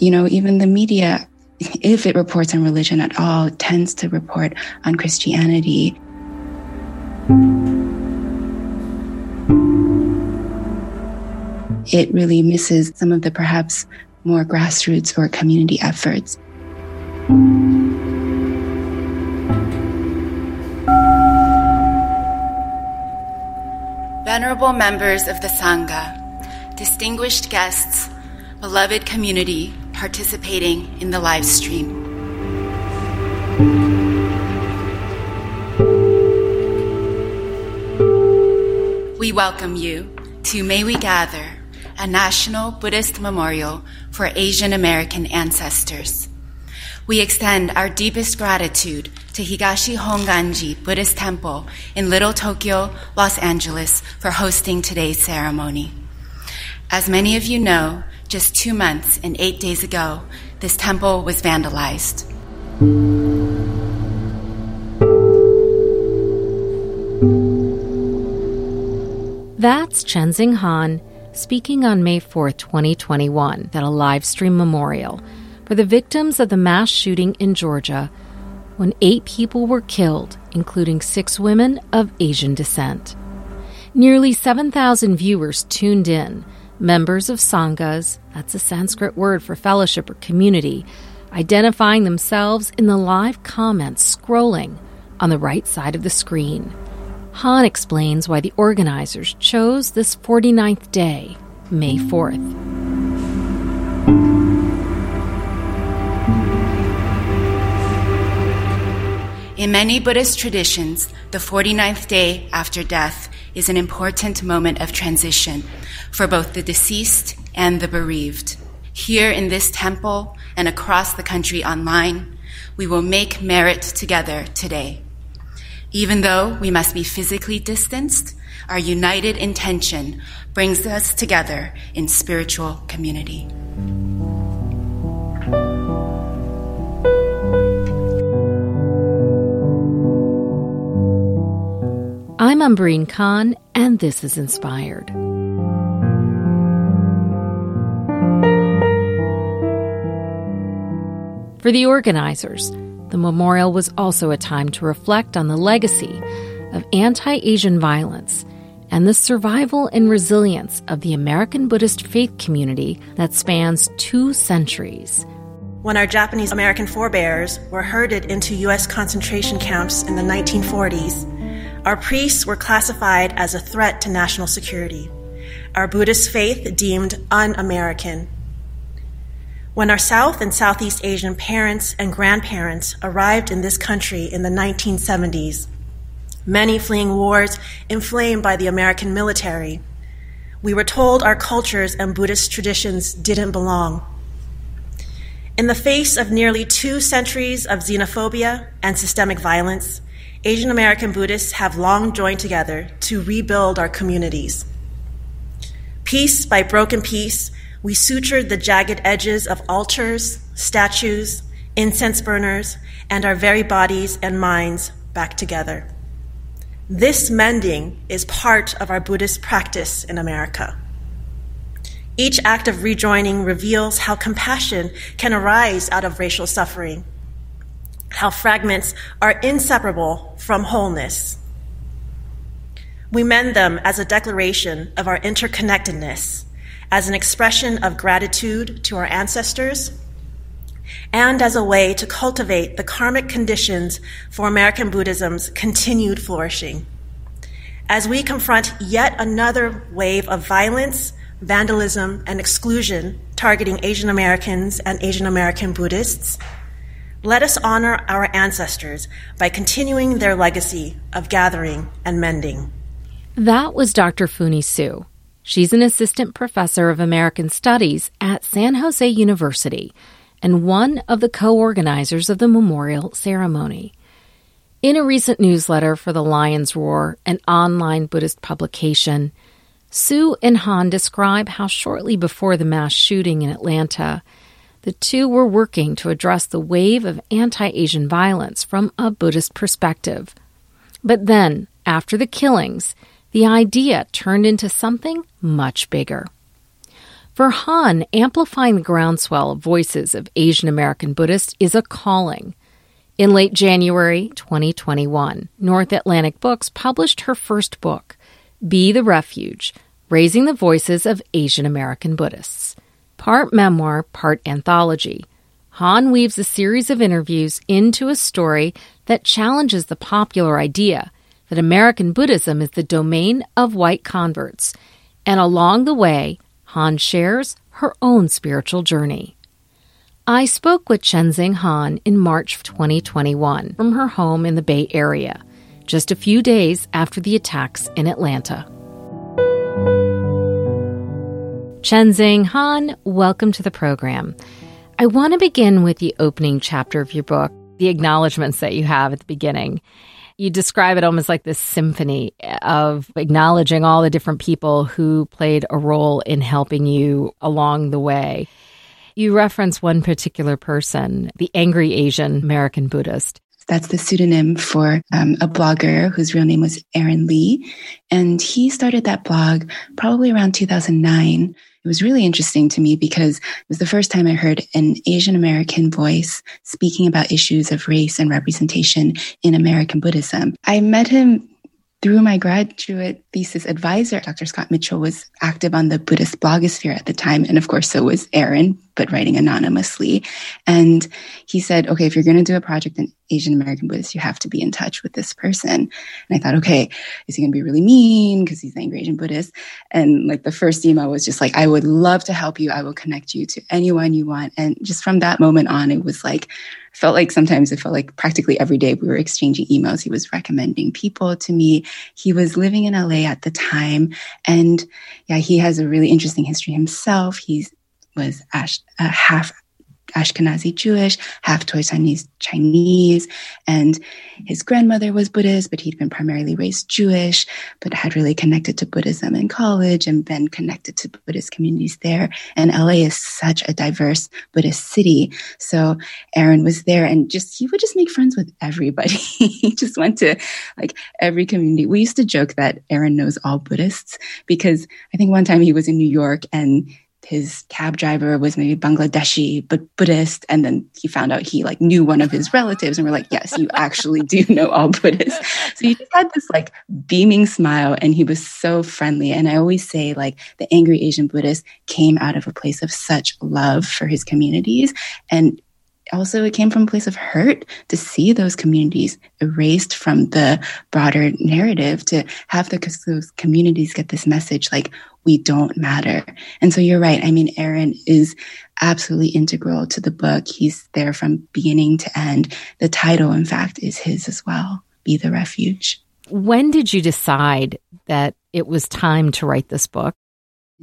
you know, even the media, if it reports on religion at all, tends to report on Christianity. It really misses some of the perhaps more grassroots or community efforts. Venerable members of the Sangha, distinguished guests, beloved community participating in the live stream. We welcome you to May We Gather, a national Buddhist memorial for Asian American ancestors. We extend our deepest gratitude to Higashi Honganji Buddhist Temple in Little Tokyo, Los Angeles for hosting today's ceremony. As many of you know, just two months and eight days ago, this temple was vandalized. That's Chenxing Han speaking on May 4, 2021, at a live stream memorial for the victims of the mass shooting in Georgia when eight people were killed, including six women of Asian descent. Nearly 7,000 viewers tuned in, members of Sanghas, that's a Sanskrit word for fellowship or community, identifying themselves in the live comments scrolling on the right side of the screen. Han explains why the organizers chose this 49th day, May 4th. In many Buddhist traditions, the 49th day after death is an important moment of transition for both the deceased and the bereaved. Here in this temple and across the country online, we will make merit together today. Even though we must be physically distanced, our united intention brings us together in spiritual community. I'm Umbreen Khan, and this is Inspired. For the organizers, the memorial was also a time to reflect on the legacy of anti Asian violence and the survival and resilience of the American Buddhist faith community that spans two centuries. When our Japanese American forebears were herded into U.S. concentration camps in the 1940s, our priests were classified as a threat to national security, our Buddhist faith deemed un American when our South and Southeast Asian parents and grandparents arrived in this country in the 1970s, many fleeing wars inflamed by the American military, we were told our cultures and Buddhist traditions didn't belong. In the face of nearly two centuries of xenophobia and systemic violence, Asian American Buddhists have long joined together to rebuild our communities. Piece by broken piece, we sutured the jagged edges of altars, statues, incense burners, and our very bodies and minds back together. This mending is part of our Buddhist practice in America. Each act of rejoining reveals how compassion can arise out of racial suffering, how fragments are inseparable from wholeness. We mend them as a declaration of our interconnectedness as an expression of gratitude to our ancestors, and as a way to cultivate the karmic conditions for American Buddhism's continued flourishing. As we confront yet another wave of violence, vandalism, and exclusion targeting Asian Americans and Asian American Buddhists, let us honor our ancestors by continuing their legacy of gathering and mending. That was Dr. Funie Hsu. She's an assistant professor of American Studies at San Jose University and one of the co organizers of the memorial ceremony. In a recent newsletter for the Lion's Roar, an online Buddhist publication, Hsu and Han describe how shortly before the mass shooting in Atlanta, the two were working to address the wave of anti Asian violence from a Buddhist perspective. But then, after the killings, the idea turned into something much bigger. For Han, amplifying the groundswell of voices of Asian American Buddhists is a calling. In late January 2021, North Atlantic Books published her first book, Be the Refuge Raising the Voices of Asian American Buddhists. Part memoir, part anthology. Han weaves a series of interviews into a story that challenges the popular idea that American Buddhism is the domain of white converts, and along the way, Han shares her own spiritual journey. I spoke with Chenxing Han in March 2021 from her home in the Bay Area, just a few days after the attacks in Atlanta. Chenxing Han, welcome to the program. I want to begin with the opening chapter of your book, the acknowledgments that you have at the beginning. You describe it almost like this symphony of acknowledging all the different people who played a role in helping you along the way. You reference one particular person, the angry Asian American Buddhist. That's the pseudonym for um, a blogger whose real name was Aaron Lee. And he started that blog probably around 2009. It was really interesting to me because it was the first time I heard an Asian American voice speaking about issues of race and representation in American Buddhism. I met him through my graduate thesis advisor, Dr. Scott Mitchell was active on the Buddhist blogosphere at the time. And of course, so was Aaron, but writing anonymously. And he said, okay, if you're going to do a project in Asian American Buddhist, you have to be in touch with this person. And I thought, okay, is he going to be really mean because he's angry Asian Buddhist? And like the first email was just like, I would love to help you. I will connect you to anyone you want. And just from that moment on, it was like, felt like sometimes it felt like practically every day we were exchanging emails. He was recommending people to me. He was living in LA at the time. And yeah, he has a really interesting history himself. He was Ash, uh, half Ashkenazi Jewish, half Toisanese Chinese, and his grandmother was Buddhist, but he'd been primarily raised Jewish, but had really connected to Buddhism in college and been connected to Buddhist communities there. And LA is such a diverse Buddhist city. So Aaron was there and just, he would just make friends with everybody. he just went to like every community. We used to joke that Aaron knows all Buddhists because I think one time he was in New York and his cab driver was maybe Bangladeshi but Buddhist, and then he found out he like knew one of his relatives, and we're like, yes, you actually do know all Buddhists. So he just had this like beaming smile, and he was so friendly. And I always say like the angry Asian Buddhist came out of a place of such love for his communities, and also it came from a place of hurt to see those communities erased from the broader narrative to have the, those communities get this message like we don't matter. And so you're right. I mean aaron is absolutely integral to the book. He's there from beginning to end. The title in fact is his as well be the refuge. When did you decide that it was time to write this book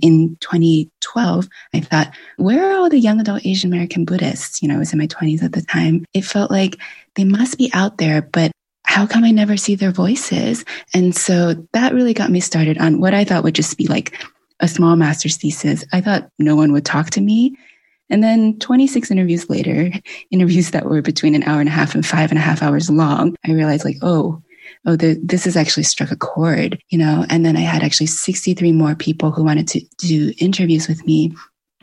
in 2012, I thought, where are all the young adult Asian American Buddhists? You know, I was in my 20s at the time. It felt like they must be out there, but how come I never see their voices? And so that really got me started on what I thought would just be like a small master's thesis. I thought no one would talk to me. And then 26 interviews later, interviews that were between an hour and a half and five and a half hours long, I realized like, oh, oh, the, this has actually struck a chord, you know? And then I had actually 63 more people who wanted to do interviews with me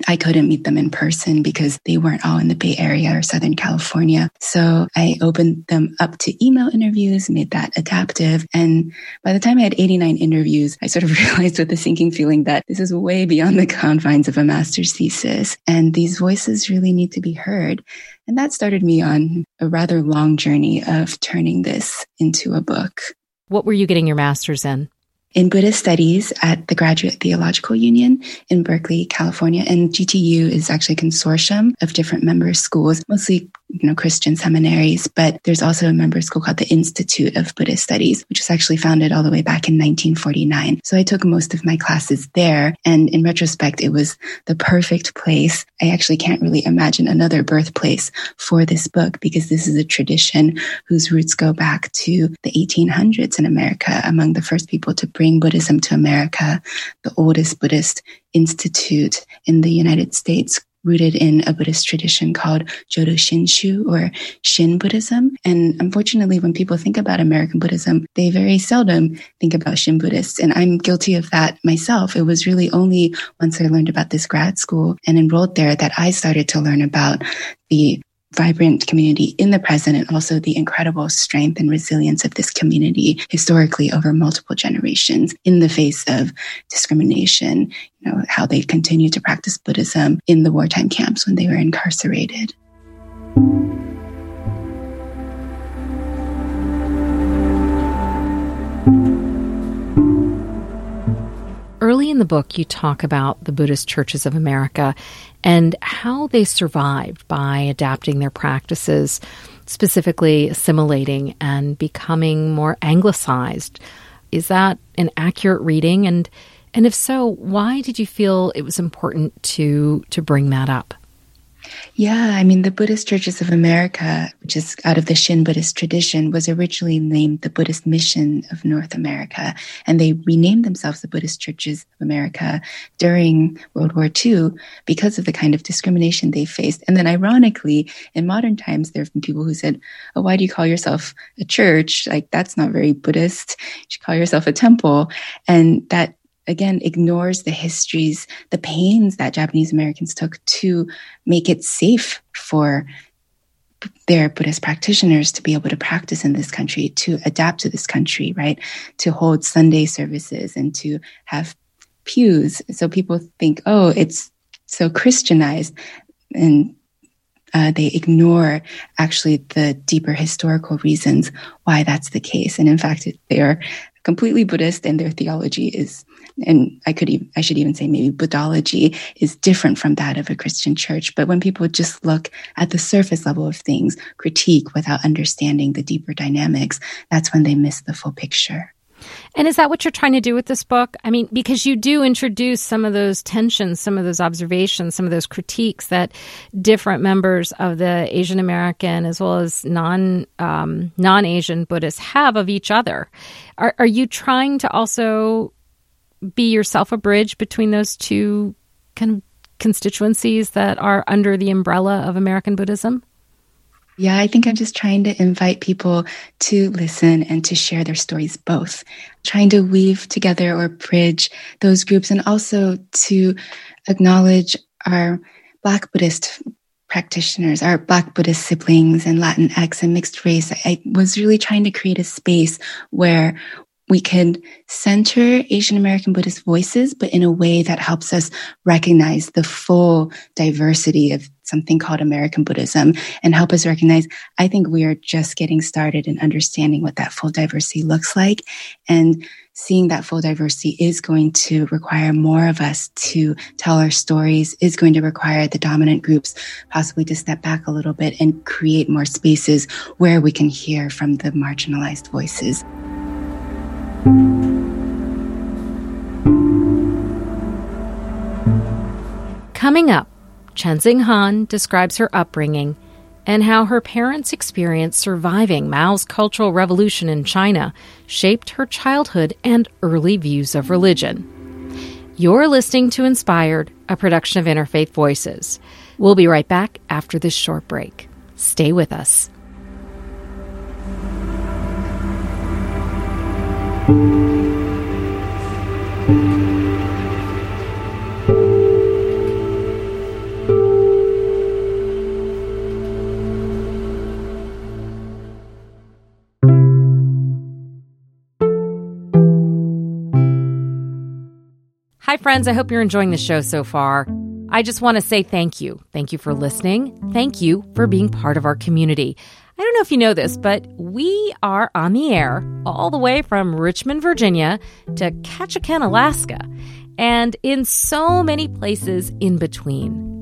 I couldn't meet them in person because they weren't all in the Bay Area or Southern California. So I opened them up to email interviews, made that adaptive. And by the time I had 89 interviews, I sort of realized with a sinking feeling that this is way beyond the confines of a master's thesis. And these voices really need to be heard. And that started me on a rather long journey of turning this into a book. What were you getting your master's in? In Buddhist studies at the Graduate Theological Union in Berkeley, California. And GTU is actually a consortium of different member schools, mostly you know, Christian seminaries, but there's also a member school called the Institute of Buddhist Studies, which was actually founded all the way back in 1949. So I took most of my classes there. And in retrospect, it was the perfect place. I actually can't really imagine another birthplace for this book because this is a tradition whose roots go back to the 1800s in America, among the first people to bring Buddhism to America, the oldest Buddhist institute in the United States rooted in a Buddhist tradition called Jodo Shinshu or Shin Buddhism. And unfortunately, when people think about American Buddhism, they very seldom think about Shin Buddhists. And I'm guilty of that myself. It was really only once I learned about this grad school and enrolled there that I started to learn about the vibrant community in the present and also the incredible strength and resilience of this community historically over multiple generations in the face of discrimination, you know, how they continued to practice Buddhism in the wartime camps when they were incarcerated. Early in the book, you talk about the Buddhist churches of America and how they survived by adapting their practices, specifically assimilating and becoming more anglicized. Is that an accurate reading? And and if so, why did you feel it was important to to bring that up? Yeah, I mean, the Buddhist Churches of America, which is out of the Shin Buddhist tradition, was originally named the Buddhist Mission of North America. And they renamed themselves the Buddhist Churches of America during World War II because of the kind of discrimination they faced. And then, ironically, in modern times, there have been people who said, Oh, why do you call yourself a church? Like, that's not very Buddhist. You should call yourself a temple. And that again ignores the histories, the pains that Japanese Americans took to make it safe for their Buddhist practitioners to be able to practice in this country, to adapt to this country, right? To hold Sunday services and to have pews. So people think, oh, it's so Christianized. And uh, they ignore actually the deeper historical reasons why that's the case. And in fact, they are completely Buddhist and their theology is and I could even, I should even say maybe Buddhology is different from that of a Christian church. But when people just look at the surface level of things, critique without understanding the deeper dynamics, that's when they miss the full picture. And is that what you're trying to do with this book? I mean, because you do introduce some of those tensions, some of those observations, some of those critiques that different members of the Asian American as well as non um, non Asian Buddhists have of each other. Are, are you trying to also be yourself a bridge between those two kind of constituencies that are under the umbrella of American Buddhism? Yeah, I think I'm just trying to invite people to listen and to share their stories both, trying to weave together or bridge those groups and also to acknowledge our Black Buddhist practitioners, our Black Buddhist siblings and Latinx and mixed race. I was really trying to create a space where we can center Asian American Buddhist voices, but in a way that helps us recognize the full diversity of something called American Buddhism and help us recognize, I think we are just getting started in understanding what that full diversity looks like. And seeing that full diversity is going to require more of us to tell our stories, is going to require the dominant groups possibly to step back a little bit and create more spaces where we can hear from the marginalized voices. Coming up, Chenxing Han describes her upbringing and how her parents' experience surviving Mao's Cultural Revolution in China shaped her childhood and early views of religion. You're listening to Inspired, a production of Interfaith Voices. We'll be right back after this short break. Stay with us. Hi, friends. I hope you're enjoying the show so far. I just want to say thank you. Thank you for listening. Thank you for being part of our community. I don't know if you know this, but we are on the air all the way from Richmond, Virginia to Ketchikan, Alaska, and in so many places in between.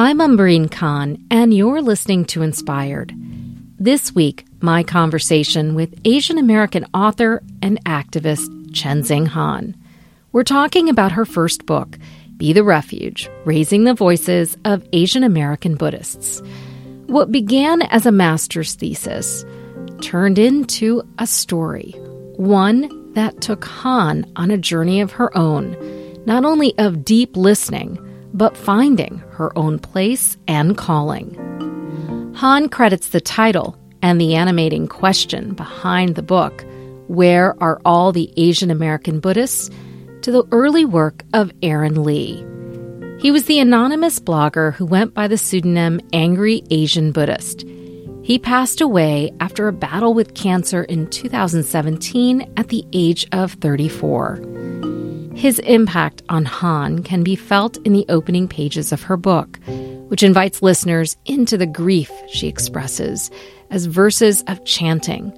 I'm Umbreen Khan, and you're listening to Inspired. This week, my conversation with Asian American author and activist Chen Chenxing Han. We're talking about her first book, Be the Refuge Raising the Voices of Asian American Buddhists. What began as a master's thesis turned into a story, one that took Han on a journey of her own, not only of deep listening but finding her own place and calling. Han credits the title and the animating question behind the book, Where Are All the Asian American Buddhists? to the early work of Aaron Lee. He was the anonymous blogger who went by the pseudonym Angry Asian Buddhist. He passed away after a battle with cancer in 2017 at the age of 34. His impact on Han can be felt in the opening pages of her book, which invites listeners into the grief she expresses as verses of chanting,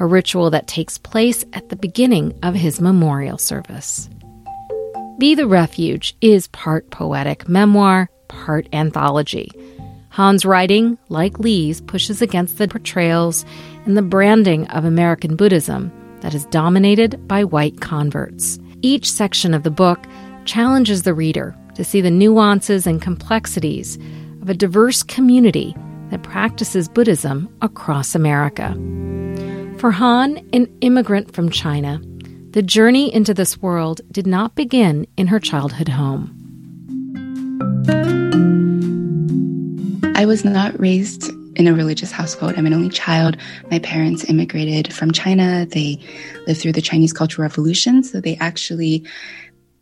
a ritual that takes place at the beginning of his memorial service. Be the Refuge is part poetic memoir, part anthology. Han's writing, like Lee's, pushes against the portrayals and the branding of American Buddhism that is dominated by white converts. Each section of the book challenges the reader to see the nuances and complexities of a diverse community that practices Buddhism across America. For Han, an immigrant from China, the journey into this world did not begin in her childhood home. I was not raised in a religious household. I'm an only child. My parents immigrated from China. They lived through the Chinese Cultural Revolution. So they actually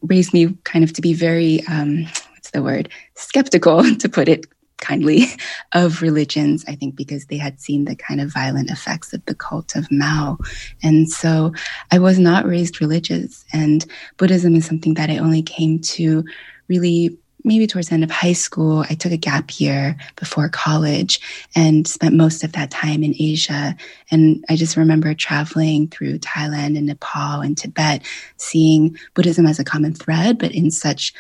raised me kind of to be very, um, what's the word, skeptical, to put it kindly, of religions, I think because they had seen the kind of violent effects of the cult of Mao. And so I was not raised religious. And Buddhism is something that I only came to really maybe towards the end of high school, I took a gap year before college and spent most of that time in Asia. And I just remember traveling through Thailand and Nepal and Tibet, seeing Buddhism as a common thread, but in such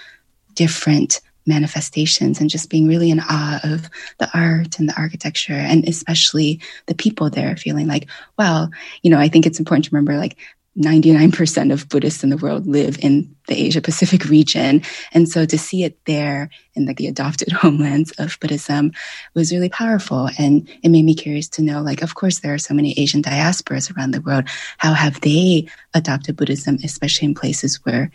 different manifestations and just being really in awe of the art and the architecture and especially the people there feeling like well you know i think it's important to remember like 99% of Buddhists in the world live in the Asia Pacific region. And so to see it there in like the adopted homelands of Buddhism was really powerful. And it made me curious to know, like, of course, there are so many Asian diasporas around the world. How have they adopted Buddhism, especially in places where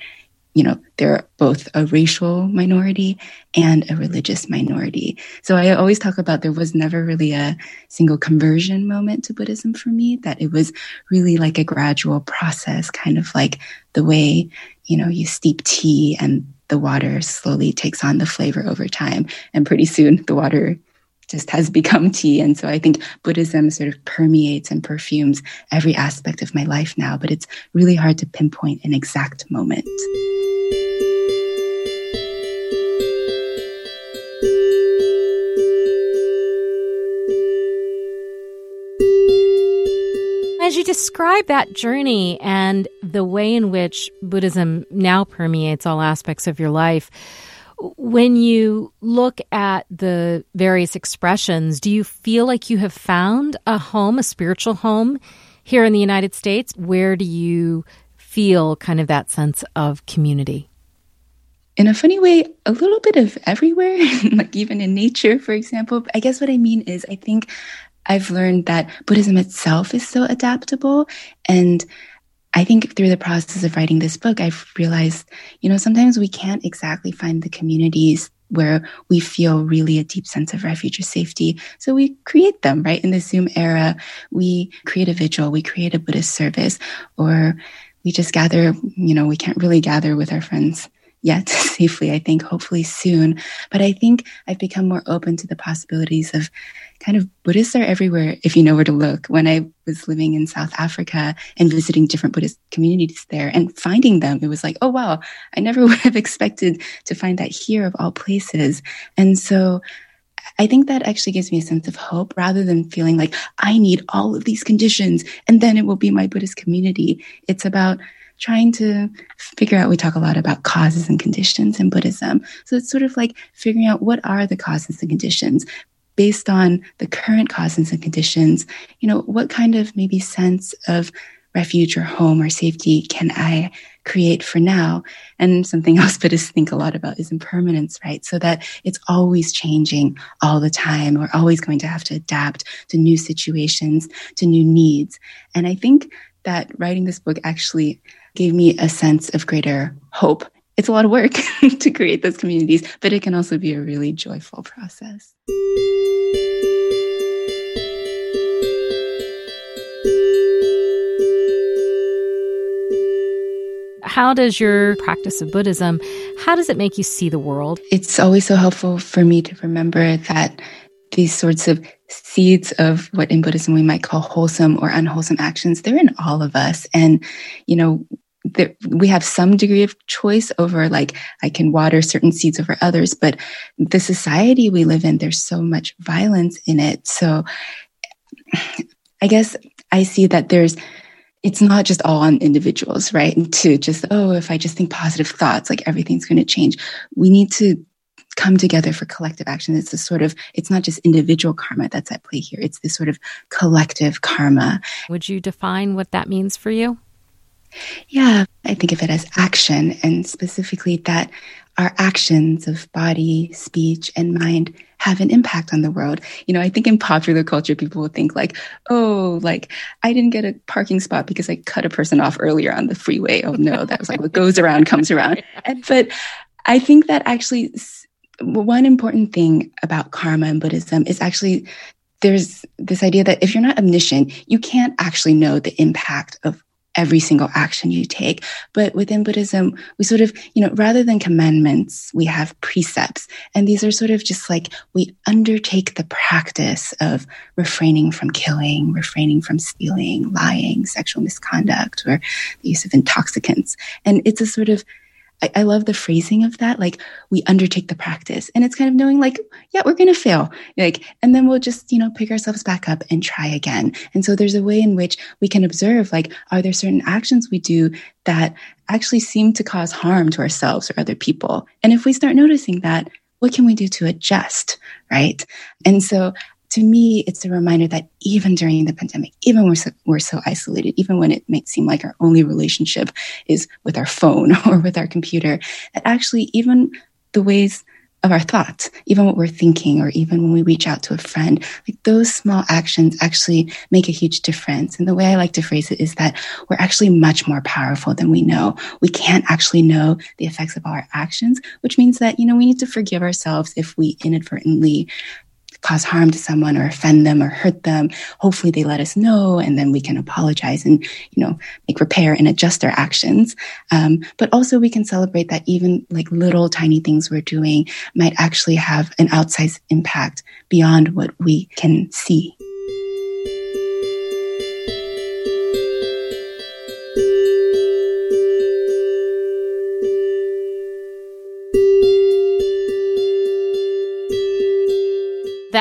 you know, they're both a racial minority and a religious minority. So I always talk about there was never really a single conversion moment to Buddhism for me, that it was really like a gradual process, kind of like the way, you know, you steep tea and the water slowly takes on the flavor over time. And pretty soon the water just has become tea. And so I think Buddhism sort of permeates and perfumes every aspect of my life now, but it's really hard to pinpoint an exact moment. Describe that journey and the way in which Buddhism now permeates all aspects of your life, when you look at the various expressions, do you feel like you have found a home, a spiritual home here in the United States? Where do you feel kind of that sense of community? in a funny way, a little bit of everywhere, like even in nature, for example. I guess what I mean is, I think I've learned that Buddhism itself is so adaptable. And I think through the process of writing this book, I've realized, you know, sometimes we can't exactly find the communities where we feel really a deep sense of refuge or safety. So we create them, right? In the Zoom era, we create a vigil, we create a Buddhist service, or we just gather, you know, we can't really gather with our friends yet safely, I think, hopefully soon. But I think I've become more open to the possibilities of kind of Buddhists are everywhere if you know where to look. When I was living in South Africa and visiting different Buddhist communities there and finding them, it was like, oh wow, I never would have expected to find that here of all places. And so I think that actually gives me a sense of hope rather than feeling like I need all of these conditions and then it will be my Buddhist community. It's about trying to figure out, we talk a lot about causes and conditions in Buddhism. So it's sort of like figuring out what are the causes and conditions, based on the current causes and conditions, you know, what kind of maybe sense of refuge or home or safety can I create for now? And something else Buddhists think a lot about is impermanence, right? So that it's always changing all the time. We're always going to have to adapt to new situations, to new needs. And I think that writing this book actually gave me a sense of greater hope. It's a lot of work to create those communities, but it can also be a really joyful process. how does your practice of buddhism how does it make you see the world it's always so helpful for me to remember that these sorts of seeds of what in buddhism we might call wholesome or unwholesome actions they're in all of us and you know we have some degree of choice over like i can water certain seeds over others but the society we live in there's so much violence in it. So i guess i see that there's it's not just all on individuals right? And to just oh if i just think positive thoughts like everything's going to change. We need to come together for collective action. It's a sort of it's not just individual karma that's at play here. It's this sort of collective karma. Would you define what that means for you yeah, I think of it as action, and specifically that our actions of body, speech, and mind have an impact on the world. You know, I think in popular culture, people will think like, oh, like I didn't get a parking spot because I cut a person off earlier on the freeway. Oh no, that was like what goes around comes around. And, but I think that actually one important thing about karma in Buddhism is actually there's this idea that if you're not omniscient, you can't actually know the impact of every single action you take. But within Buddhism, we sort of, you know, rather than commandments, we have precepts. And these are sort of just like we undertake the practice of refraining from killing, refraining from stealing, lying, sexual misconduct, or the use of intoxicants. And it's a sort of I, I, love the phrasing of that. Like we undertake the practice and it's kind of knowing like, yeah, we're going to fail. Like, and then we'll just, you know, pick ourselves back up and try again. And so there's a way in which we can observe, like, are there certain actions we do that actually seem to cause harm to ourselves or other people? And if we start noticing that, what can we do to adjust? Right. And so to me, it's a reminder that even during the pandemic, even when we're so, we're so isolated, even when it might seem like our only relationship is with our phone or with our computer, that actually even the ways of our thoughts, even what we're thinking, or even when we reach out to a friend, like those small actions actually make a huge difference. And the way I like to phrase it is that we're actually much more powerful than we know. We can't actually know the effects of our actions, which means that, you know, we need to forgive ourselves if we inadvertently cause harm to someone or offend them or hurt them hopefully they let us know and then we can apologize and you know make repair and adjust our actions. Um, but also we can celebrate that even like little tiny things we're doing might actually have an outsized impact beyond what we can see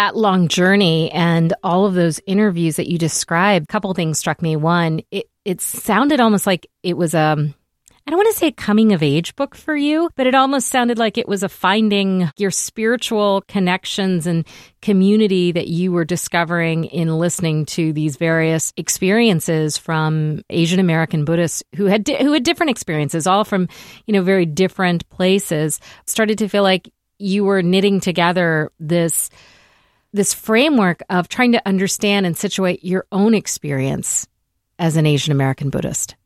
that long journey and all of those interviews that you described, a couple things struck me. One, it, it sounded almost like it was a, um, don't want to say a coming of age book for you, but it almost sounded like it was a finding your spiritual connections and community that you were discovering in listening to these various experiences from Asian American Buddhists who had who had different experiences, all from you know very different places. Started to feel like you were knitting together this this framework of trying to understand and situate your own experience as an Asian American Buddhist.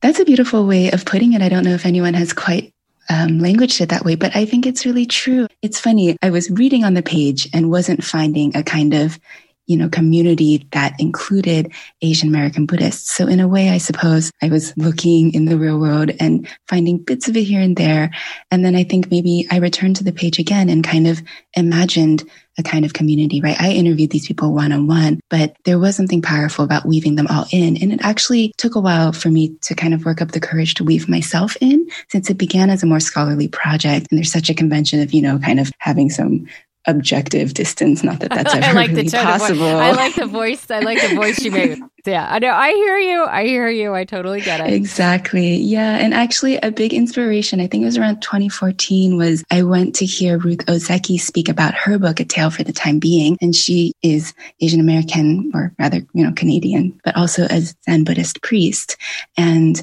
That's a beautiful way of putting it. I don't know if anyone has quite um, languaged it that way, but I think it's really true. It's funny. I was reading on the page and wasn't finding a kind of you know, community that included Asian American Buddhists. So in a way, I suppose I was looking in the real world and finding bits of it here and there. And then I think maybe I returned to the page again and kind of imagined a kind of community, right? I interviewed these people one on one, but there was something powerful about weaving them all in. And it actually took a while for me to kind of work up the courage to weave myself in since it began as a more scholarly project. And there's such a convention of, you know, kind of having some objective distance. Not that that's ever I like really the possible. I like the voice. I like the voice you made. Yeah, I know. I hear you. I hear you. I totally get it. Exactly. Yeah. And actually, a big inspiration, I think it was around 2014, was I went to hear Ruth Ozeki speak about her book, A Tale for the Time Being. And she is Asian American, or rather, you know, Canadian, but also a Zen Buddhist priest. And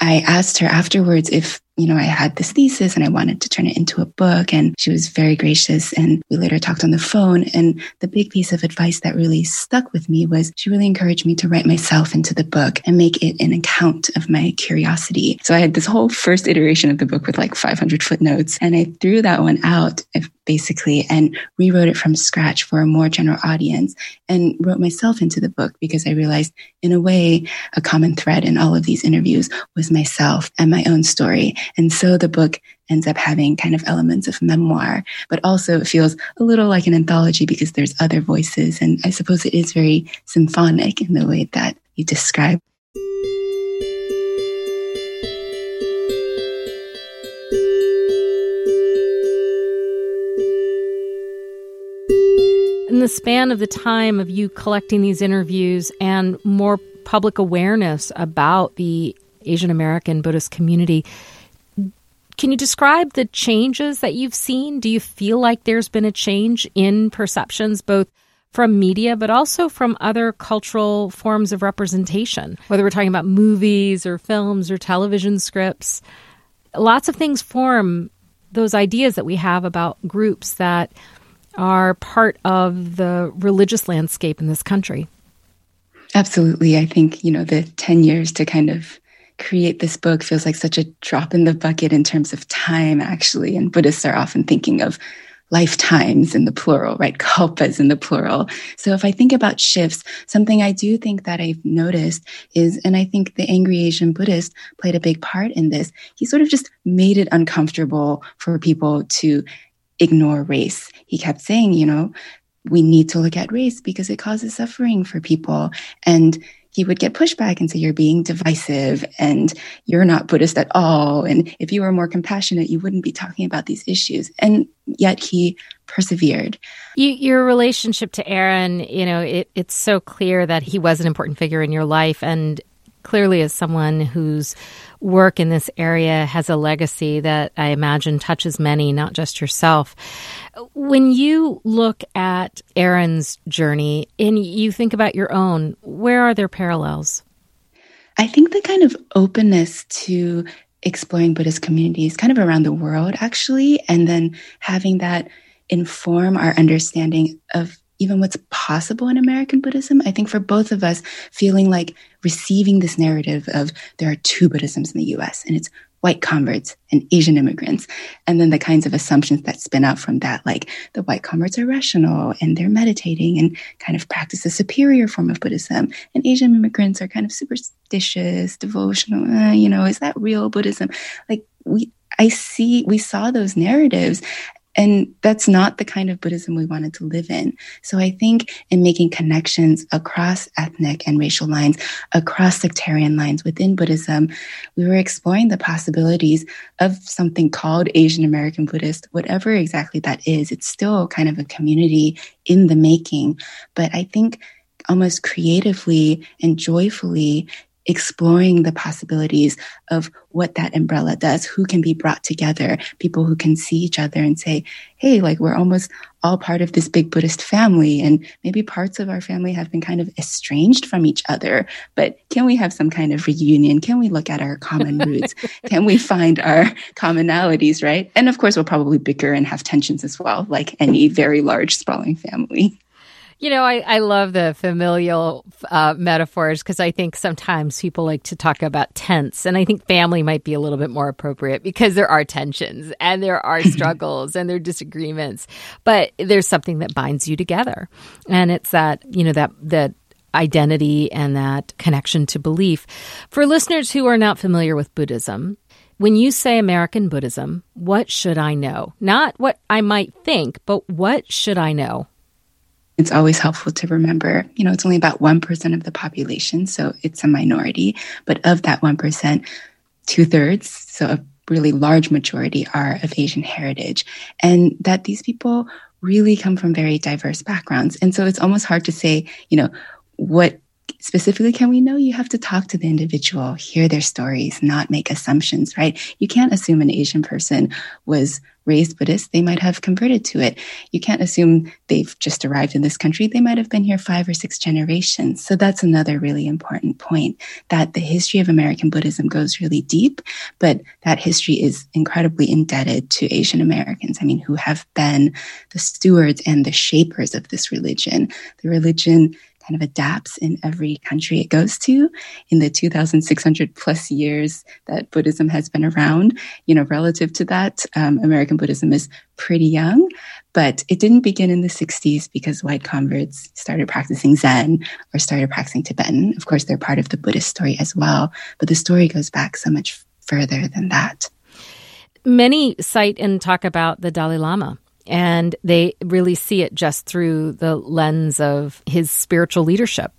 I asked her afterwards if you know, I had this thesis and I wanted to turn it into a book. And she was very gracious. And we later talked on the phone. And the big piece of advice that really stuck with me was she really encouraged me to write myself into the book and make it an account of my curiosity. So I had this whole first iteration of the book with like 500 footnotes. And I threw that one out basically and rewrote it from scratch for a more general audience and wrote myself into the book because I realized in a way a common thread in all of these interviews was myself and my own story. And so the book ends up having kind of elements of memoir, but also it feels a little like an anthology because there's other voices. And I suppose it is very symphonic in the way that you describe. In the span of the time of you collecting these interviews and more public awareness about the Asian American Buddhist community, can you describe the changes that you've seen? Do you feel like there's been a change in perceptions, both from media, but also from other cultural forms of representation, whether we're talking about movies or films or television scripts? Lots of things form those ideas that we have about groups that are part of the religious landscape in this country. Absolutely. I think, you know, the 10 years to kind of create this book feels like such a drop in the bucket in terms of time, actually. And Buddhists are often thinking of lifetimes in the plural, right? Kalpas in the plural. So if I think about shifts, something I do think that I've noticed is, and I think the angry Asian Buddhist played a big part in this, he sort of just made it uncomfortable for people to ignore race. He kept saying, you know, we need to look at race because it causes suffering for people. And he would get pushback and say, You're being divisive and you're not Buddhist at all. And if you were more compassionate, you wouldn't be talking about these issues. And yet he persevered. You, your relationship to Aaron, you know, it, it's so clear that he was an important figure in your life. And clearly, as someone whose work in this area has a legacy that I imagine touches many, not just yourself. When you look at Aaron's journey and you think about your own, where are there parallels? I think the kind of openness to exploring Buddhist communities kind of around the world, actually, and then having that inform our understanding of even what's possible in American Buddhism. I think for both of us, feeling like receiving this narrative of there are two Buddhisms in the US and it's white converts and Asian immigrants. And then the kinds of assumptions that spin out from that, like the white converts are rational and they're meditating and kind of practice a superior form of Buddhism. And Asian immigrants are kind of superstitious, devotional. Uh, you know, is that real Buddhism? Like we, I see, we saw those narratives and that's not the kind of Buddhism we wanted to live in. So I think in making connections across ethnic and racial lines, across sectarian lines within Buddhism, we were exploring the possibilities of something called Asian American Buddhist, whatever exactly that is. It's still kind of a community in the making. But I think almost creatively and joyfully exploring the possibilities of what that umbrella does, who can be brought together, people who can see each other and say, hey, like we're almost all part of this big Buddhist family. And maybe parts of our family have been kind of estranged from each other, but can we have some kind of reunion? Can we look at our common roots? can we find our commonalities, right? And of course, we'll probably bicker and have tensions as well, like any very large, sprawling family. You know, I, I love the familial uh, metaphors because I think sometimes people like to talk about tense, and I think family might be a little bit more appropriate because there are tensions and there are struggles and there are disagreements, but there's something that binds you together, and it's that you know that that identity and that connection to belief. For listeners who are not familiar with Buddhism, when you say American Buddhism, what should I know? Not what I might think, but what should I know? It's always helpful to remember, you know, it's only about 1% of the population, so it's a minority. But of that 1%, two thirds, so a really large majority, are of Asian heritage. And that these people really come from very diverse backgrounds. And so it's almost hard to say, you know, what specifically can we know? You have to talk to the individual hear their stories not make assumptions right? You can't assume an asian person was raised buddhist. They might have converted to it. You can't assume they've just arrived in this country. They might have been here five or six generations. So that's another really important point that the history of american buddhism goes really deep but that history is incredibly indebted to asian americans. I mean who have been the stewards and the shapers of this religion. The religion kind of adapts in every country it goes to. In the 2600 plus years that buddhism has been around you know relative to that um, american buddhism is pretty young but it didn't begin in the 60s because white converts started practicing zen or started practicing tibetan. Of course they're part of the buddhist story as well but the story goes back so much further than that. Many cite and talk about the dalai lama and they really see it just through the lens of his spiritual leadership.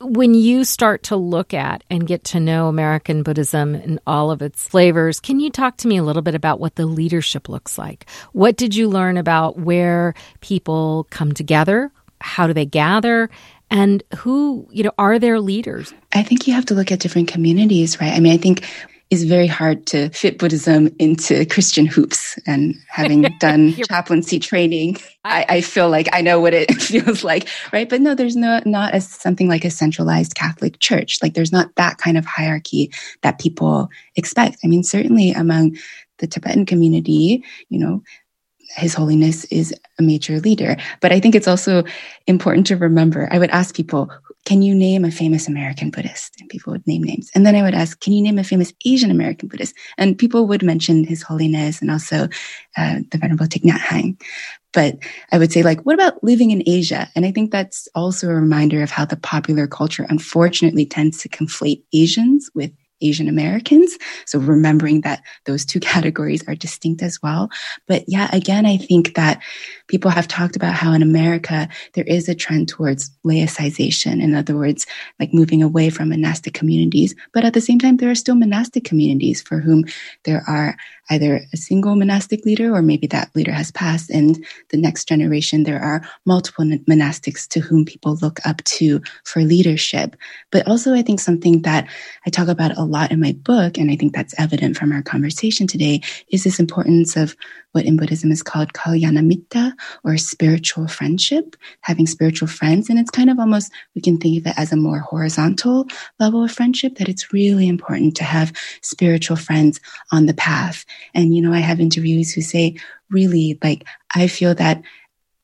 When you start to look at and get to know American Buddhism and all of its flavors, can you talk to me a little bit about what the leadership looks like? What did you learn about where people come together? How do they gather? And who, you know, are their leaders? I think you have to look at different communities, right? I mean, I think is very hard to fit Buddhism into Christian hoops. And having done chaplaincy training, I, I, feel like I know what it feels like, right? But no, there's no not as something like a centralized Catholic church. Like there's not that kind of hierarchy that people expect. I mean, certainly among the Tibetan community, you know, his Holiness is a major leader. But I think it's also important to remember. I would ask people, can you name a famous American Buddhist? And people would name names. And then I would ask, can you name a famous Asian American Buddhist? And people would mention His Holiness and also uh, the Venerable Thich Nhat Hanh. But I would say, like, what about living in Asia? And I think that's also a reminder of how the popular culture unfortunately tends to conflate Asians with Asian Americans. So remembering that those two categories are distinct as well. But yeah, again, I think that people have talked about how in America there is a trend towards laicization. In other words, like moving away from monastic communities. But at the same time, there are still monastic communities for whom there are either a single monastic leader or maybe that leader has passed. And the next generation, there are multiple monastics to whom people look up to for leadership. But also, I think something that I talk about a lot in my book, and I think that's evident from our conversation today, is this importance of what in Buddhism is called kalyanamitta or spiritual friendship, having spiritual friends. And it's kind of almost, we can think of it as a more horizontal level of friendship, that it's really important to have spiritual friends on the path. And, you know, I have interviewees who say, really, like, I feel that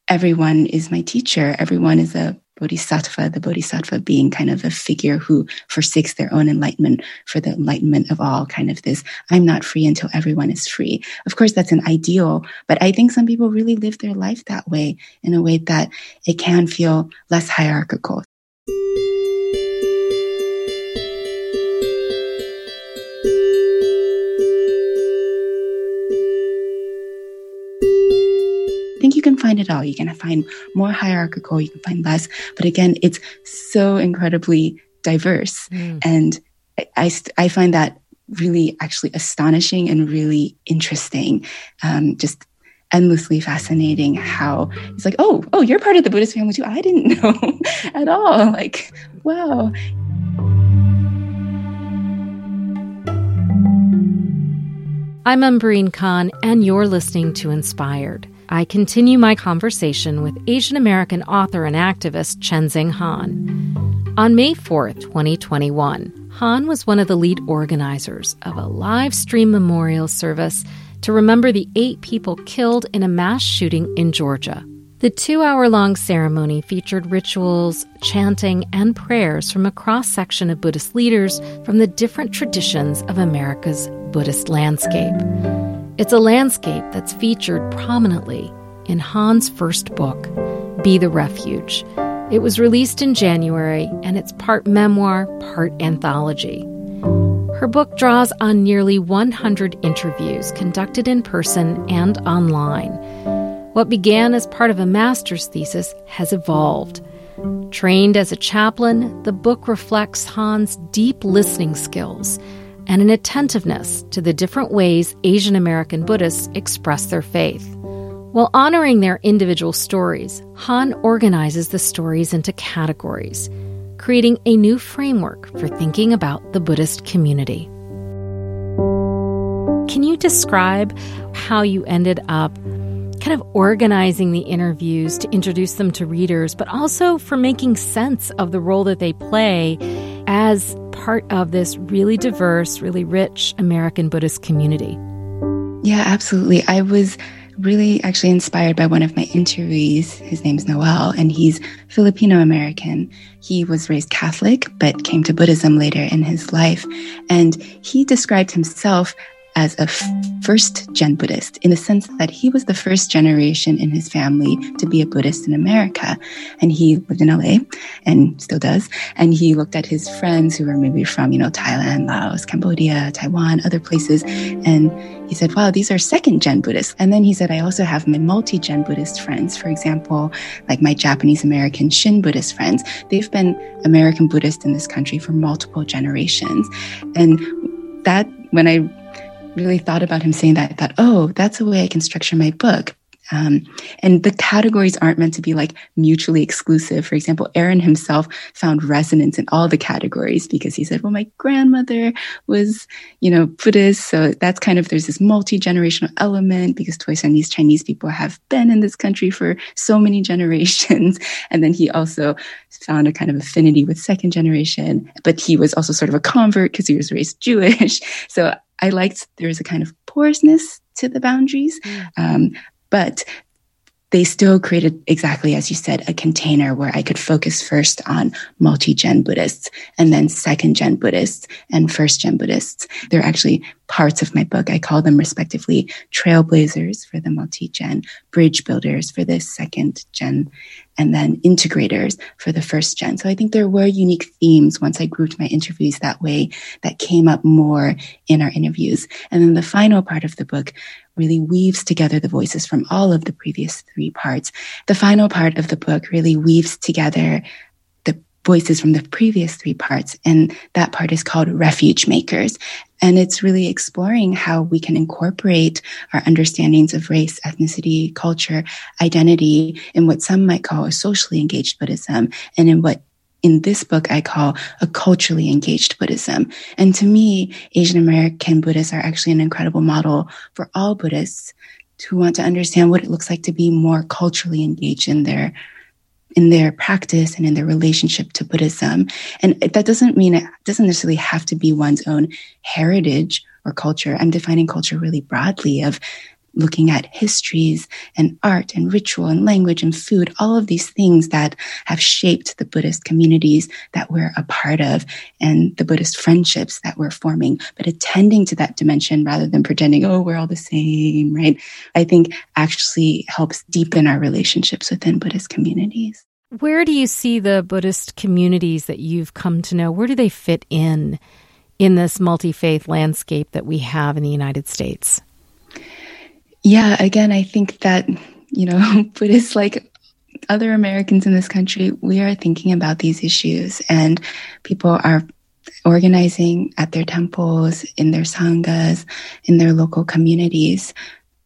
everyone is my teacher. Everyone is a bodhisattva, the bodhisattva being kind of a figure who forsakes their own enlightenment for the enlightenment of all, kind of this, I'm not free until everyone is free. Of course, that's an ideal, but I think some people really live their life that way in a way that it can feel less hierarchical. You can find it all. You can find more hierarchical, you can find less. But again, it's so incredibly diverse. Mm. And I, I, I, find that really actually astonishing and really interesting. Um, just endlessly fascinating how it's like, oh, oh, you're part of the Buddhist family too. I didn't know at all. Like, wow. I'm Umbreen Khan, and you're listening to Inspired. I continue my conversation with Asian American author and activist Chenxing Han. On May 4th, 2021, Han was one of the lead organizers of a live stream memorial service to remember the eight people killed in a mass shooting in Georgia. The two hour long ceremony featured rituals, chanting, and prayers from a cross section of Buddhist leaders from the different traditions of America's Buddhist landscape. It's a landscape that's featured prominently in Han's first book, Be the Refuge. It was released in January, and it's part memoir, part anthology. Her book draws on nearly 100 interviews conducted in person and online what began as part of a master's thesis has evolved. Trained as a chaplain, the book reflects Han's deep listening skills and an attentiveness to the different ways Asian American Buddhists express their faith. While honoring their individual stories, Han organizes the stories into categories, creating a new framework for thinking about the Buddhist community. Can you describe how you ended up kind of organizing the interviews to introduce them to readers, but also for making sense of the role that they play as part of this really diverse, really rich American Buddhist community. Yeah, absolutely. I was really actually inspired by one of my interviewees. His name's Noel, and he's Filipino American. He was raised Catholic, but came to Buddhism later in his life. And he described himself as a first gen Buddhist in the sense that he was the first generation in his family to be a Buddhist in America. And he lived in LA and still does. And he looked at his friends who were maybe from, you know, Thailand, Laos, Cambodia, Taiwan, other places. And he said, wow, these are second gen Buddhists. And then he said, I also have my multi gen Buddhist friends. For example, like my Japanese American Shin Buddhist friends. They've been American Buddhist in this country for multiple generations. And that, when I really thought about him saying that, I thought, oh, that's a way I can structure my book. Um, and the categories aren't meant to be like mutually exclusive. For example, Aaron himself found resonance in all the categories because he said, well, my grandmother was, you know, Buddhist. So that's kind of, there's this multi-generational element because Toisanese Chinese people have been in this country for so many generations. And then he also found a kind of affinity with second generation, but he was also sort of a convert because he was raised Jewish. So I liked there was a kind of porousness to the boundaries, mm. um, but they still created exactly as you said a container where i could focus first on multi-gen buddhists and then second gen buddhists and first gen buddhists they're actually parts of my book i call them respectively trailblazers for the multi-gen bridge builders for the second gen and then integrators for the first gen so i think there were unique themes once i grouped my interviews that way that came up more in our interviews and then the final part of the book really weaves together the voices from all of the previous three parts. The final part of the book really weaves together the voices from the previous three parts. And that part is called Refuge Makers. And it's really exploring how we can incorporate our understandings of race, ethnicity, culture, identity in what some might call a socially engaged Buddhism and in what in this book I call a culturally engaged Buddhism. And to me, Asian American Buddhists are actually an incredible model for all Buddhists who want to understand what it looks like to be more culturally engaged in their in their practice and in their relationship to Buddhism. And that doesn't mean it doesn't necessarily have to be one's own heritage or culture. I'm defining culture really broadly of looking at histories and art and ritual and language and food, all of these things that have shaped the Buddhist communities that we're a part of and the Buddhist friendships that we're forming, but attending to that dimension rather than pretending, oh, we're all the same, right? I think actually helps deepen our relationships within Buddhist communities. Where do you see the Buddhist communities that you've come to know? Where do they fit in in this multi faith landscape that we have in the United States? Yeah, again, I think that, you know, Buddhists like other Americans in this country, we are thinking about these issues and people are organizing at their temples, in their sanghas, in their local communities.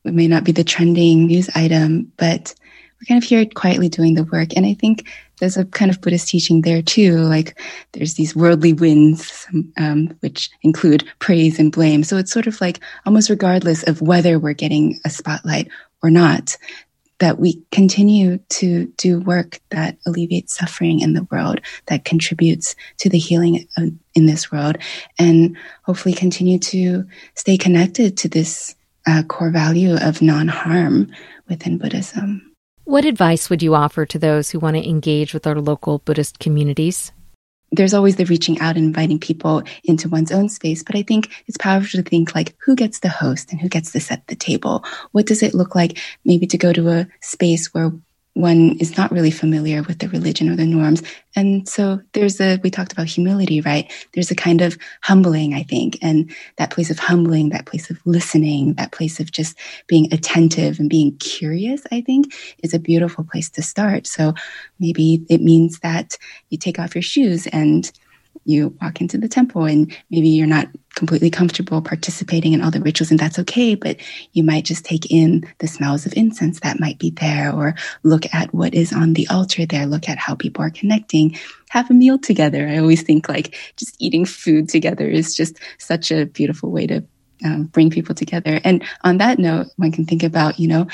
It may not be the trending news item, but we're kind of here quietly doing the work. And I think there's a kind of Buddhist teaching there too. Like there's these worldly winds, um, which include praise and blame. So it's sort of like almost regardless of whether we're getting a spotlight or not, that we continue to do work that alleviates suffering in the world, that contributes to the healing in this world, and hopefully continue to stay connected to this uh, core value of non harm within Buddhism. What advice would you offer to those who want to engage with our local Buddhist communities? there's always the reaching out and inviting people into one's own space. But I think it's powerful to think like who gets the host and who gets to set the table? What does it look like maybe to go to a space where one is not really familiar with the religion or the norms. And so there's a, we talked about humility, right? There's a kind of humbling, I think. And that place of humbling, that place of listening, that place of just being attentive and being curious, I think is a beautiful place to start. So maybe it means that you take off your shoes and you walk into the temple and maybe you're not completely comfortable participating in all the rituals and that's okay but you might just take in the smells of incense that might be there or look at what is on the altar there. Look at how people are connecting. Have a meal together. I always think like just eating food together is just such a beautiful way to um, bring people together. And on that note one can think about you know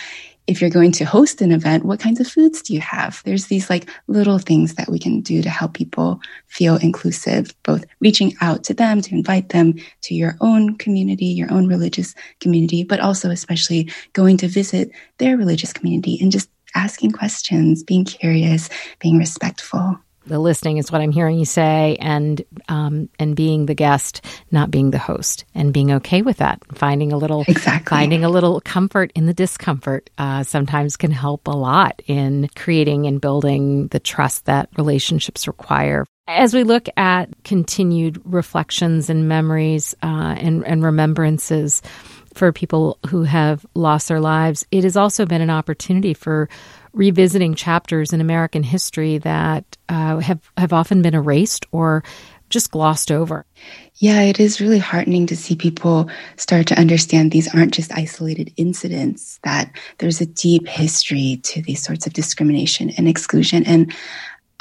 if you're going to host an event, what kinds of foods do you have? There's these like little things that we can do to help people feel inclusive, both reaching out to them to invite them to your own community, your own religious community, but also especially going to visit their religious community and just asking questions, being curious, being respectful the listening is what I'm hearing you say, and um, and being the guest, not being the host, and being okay with that. Finding a little exactly. finding a little comfort in the discomfort uh, sometimes can help a lot in creating and building the trust that relationships require. As we look at continued reflections and memories uh, and, and remembrances for people who have lost their lives, it has also been an opportunity for revisiting chapters in American history that uh, have have often been erased or just glossed over. Yeah, it is really heartening to see people start to understand these aren't just isolated incidents, that there's a deep history to these sorts of discrimination and exclusion. And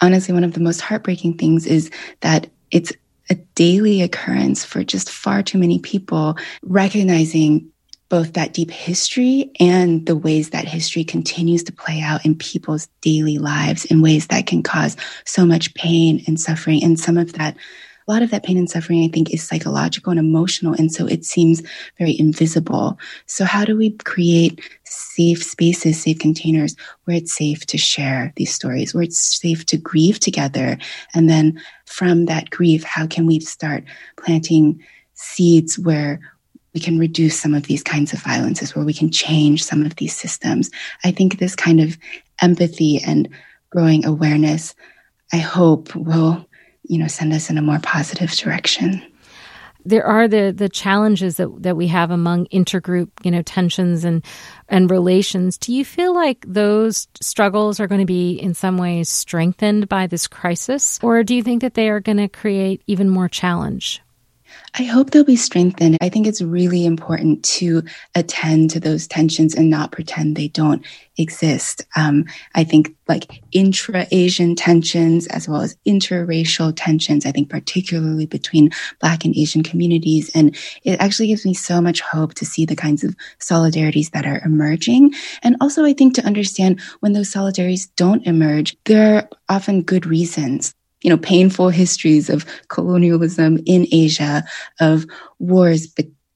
honestly, one of the most heartbreaking things is that it's a daily occurrence for just far too many people recognizing both that deep history and the ways that history continues to play out in people's daily lives in ways that can cause so much pain and suffering. And some of that, a lot of that pain and suffering, I think, is psychological and emotional. And so it seems very invisible. So, how do we create safe spaces, safe containers where it's safe to share these stories, where it's safe to grieve together? And then from that grief, how can we start planting seeds where we can reduce some of these kinds of violences, where we can change some of these systems. I think this kind of empathy and growing awareness, I hope will, you know, send us in a more positive direction. There are the the challenges that, that we have among intergroup, you know, tensions and and relations. Do you feel like those struggles are going to be in some ways strengthened by this crisis, or do you think that they are going to create even more challenge? I hope they'll be strengthened. I think it's really important to attend to those tensions and not pretend they don't exist. Um, I think like intra Asian tensions as well as interracial tensions, I think particularly between Black and Asian communities. And it actually gives me so much hope to see the kinds of solidarities that are emerging. And also, I think to understand when those solidarities don't emerge, there are often good reasons you know, painful histories of colonialism in Asia, of wars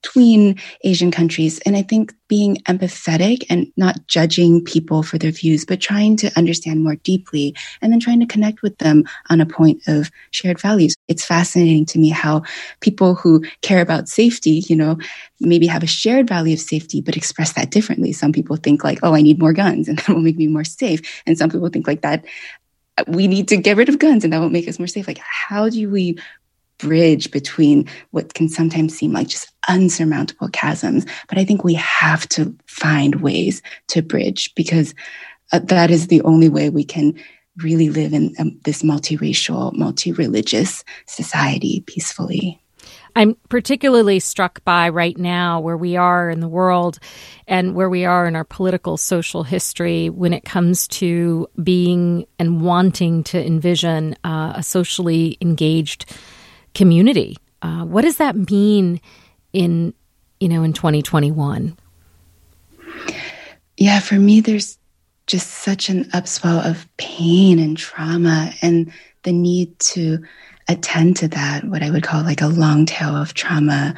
between Asian countries. And I think being empathetic and not judging people for their views, but trying to understand more deeply and then trying to connect with them on a point of shared values. It's fascinating to me how people who care about safety, you know, maybe have a shared value of safety, but express that differently. Some people think like, oh, I need more guns and that will make me more safe. And some people think like that we need to get rid of guns and that will make us more safe. Like, how do we bridge between what can sometimes seem like just unsurmountable chasms? But I think we have to find ways to bridge because uh, that is the only way we can really live in um, this multiracial, multi religious society peacefully. I'm particularly struck by right now where we are in the world and where we are in our political social history when it comes to being and wanting to envision uh, a socially engaged community. Uh, what does that mean in you know in 2021? Yeah, for me, there's just such an upswell of pain and trauma and the need to attend to that, what I would call like a long tail of trauma,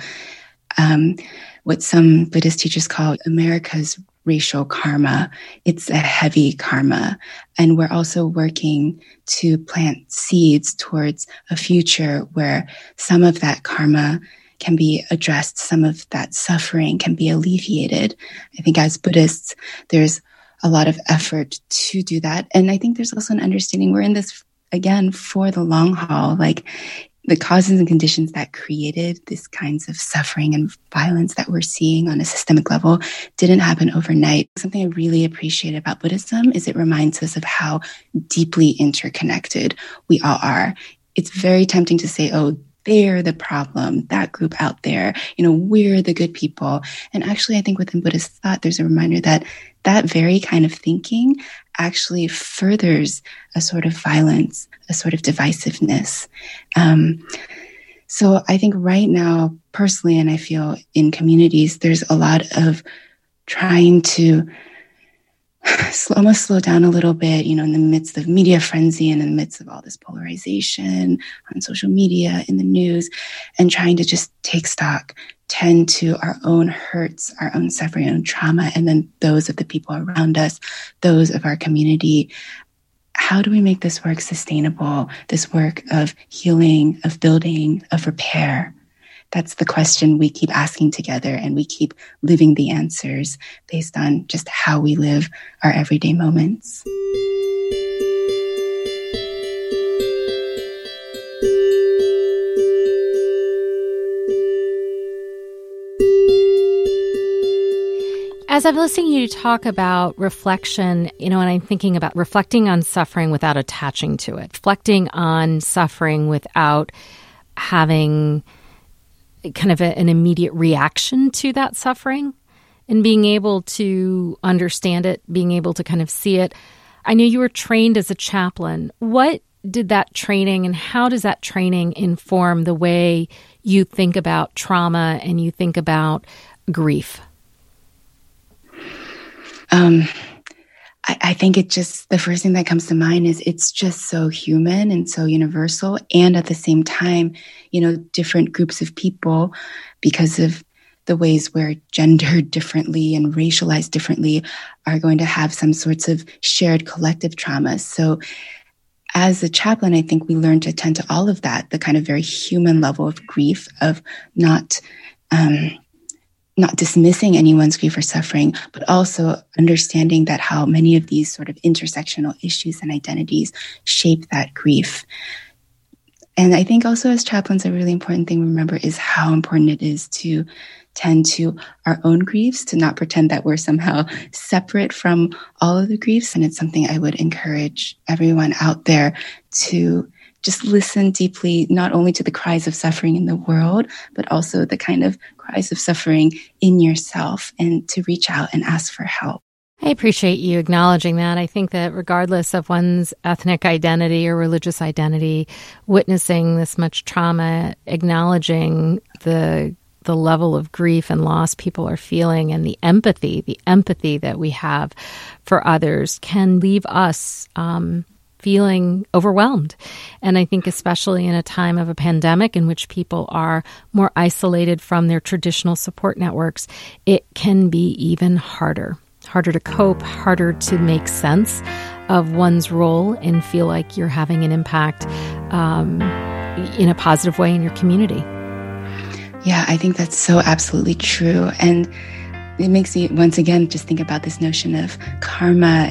um, what some Buddhist teachers call America's racial karma. It's a heavy karma. And we're also working to plant seeds towards a future where some of that karma can be addressed, some of that suffering can be alleviated. I think as Buddhists, there's a lot of effort to do that. And I think there's also an understanding we're in this again for the long haul. Like the causes and conditions that created these kinds of suffering and violence that we're seeing on a systemic level didn't happen overnight. Something I really appreciate about Buddhism is it reminds us of how deeply interconnected we all are. It's very tempting to say, oh, they're the problem, that group out there, you know, we're the good people. And actually, I think within Buddhist thought, there's a reminder that that very kind of thinking actually furthers a sort of violence, a sort of divisiveness. Um, so I think right now, personally, and I feel in communities, there's a lot of trying to almost slow down a little bit, you know, in the midst of media frenzy and in the midst of all this polarization on social media, in the news, and trying to just take stock, tend to our own hurts, our own suffering, and trauma, and then those of the people around us, those of our community. How do we make this work sustainable? This work of healing, of building, of repair? That's the question we keep asking together, and we keep living the answers based on just how we live our everyday moments. As I'm listening to you talk about reflection, you know, and I'm thinking about reflecting on suffering without attaching to it, reflecting on suffering without having kind of a, an immediate reaction to that suffering and being able to understand it, being able to kind of see it. I know you were trained as a chaplain. What did that training and how does that training inform the way you think about trauma and you think about grief? Um, I, I think it just, the first thing that comes to mind is it's just so human and so universal. And at the same time, you know, different groups of people, because of the ways we're gendered differently and racialized differently, are going to have some sorts of shared collective traumas. So, as a chaplain, I think we learn to attend to all of that, the kind of very human level of grief, of not um, not dismissing anyone's grief or suffering, but also understanding that how many of these sort of intersectional issues and identities shape that grief. And I think also as chaplains, a really important thing to remember is how important it is to tend to our own griefs, to not pretend that we're somehow separate from all of the griefs. And it's something I would encourage everyone out there to just listen deeply, not only to the cries of suffering in the world, but also the kind of cries of suffering in yourself and to reach out and ask for help. I appreciate you acknowledging that. I think that regardless of one's ethnic identity or religious identity, witnessing this much trauma, acknowledging the the level of grief and loss people are feeling and the empathy, the empathy that we have for others can leave us um, feeling overwhelmed. And I think, especially in a time of a pandemic in which people are more isolated from their traditional support networks, it can be even harder. Harder to cope, harder to make sense of one's role and feel like you're having an impact um, in a positive way in your community. Yeah, I think that's so absolutely true. And it makes me once again just think about this notion of karma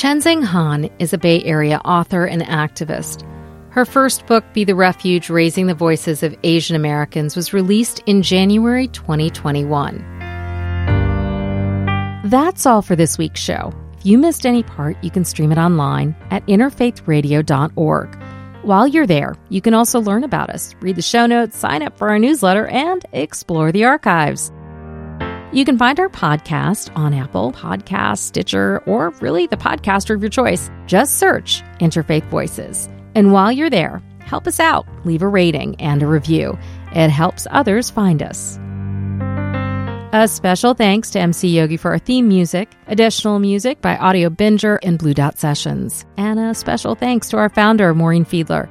Chenxing Han is a Bay Area author and activist. Her first book, Be the Refuge Raising the Voices of Asian Americans, was released in January 2021. That's all for this week's show. If you missed any part, you can stream it online at interfaithradio.org. While you're there, you can also learn about us, read the show notes, sign up for our newsletter, and explore the archives. You can find our podcast on Apple Podcast, Stitcher, or really the podcaster of your choice. Just search Interfaith Voices. And while you're there, help us out. Leave a rating and a review. It helps others find us. A special thanks to MC Yogi for our theme music, additional music by Audiobinger and Blue Dot Sessions, and a special thanks to our founder, Maureen Fiedler.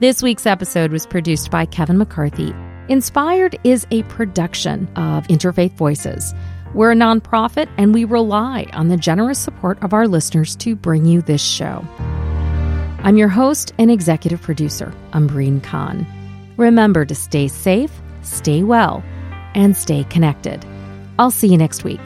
This week's episode was produced by Kevin McCarthy. Inspired is a production of Interfaith Voices. We're a nonprofit and we rely on the generous support of our listeners to bring you this show. I'm your host and executive producer, Umbreen Khan. Remember to stay safe, stay well, and stay connected. I'll see you next week.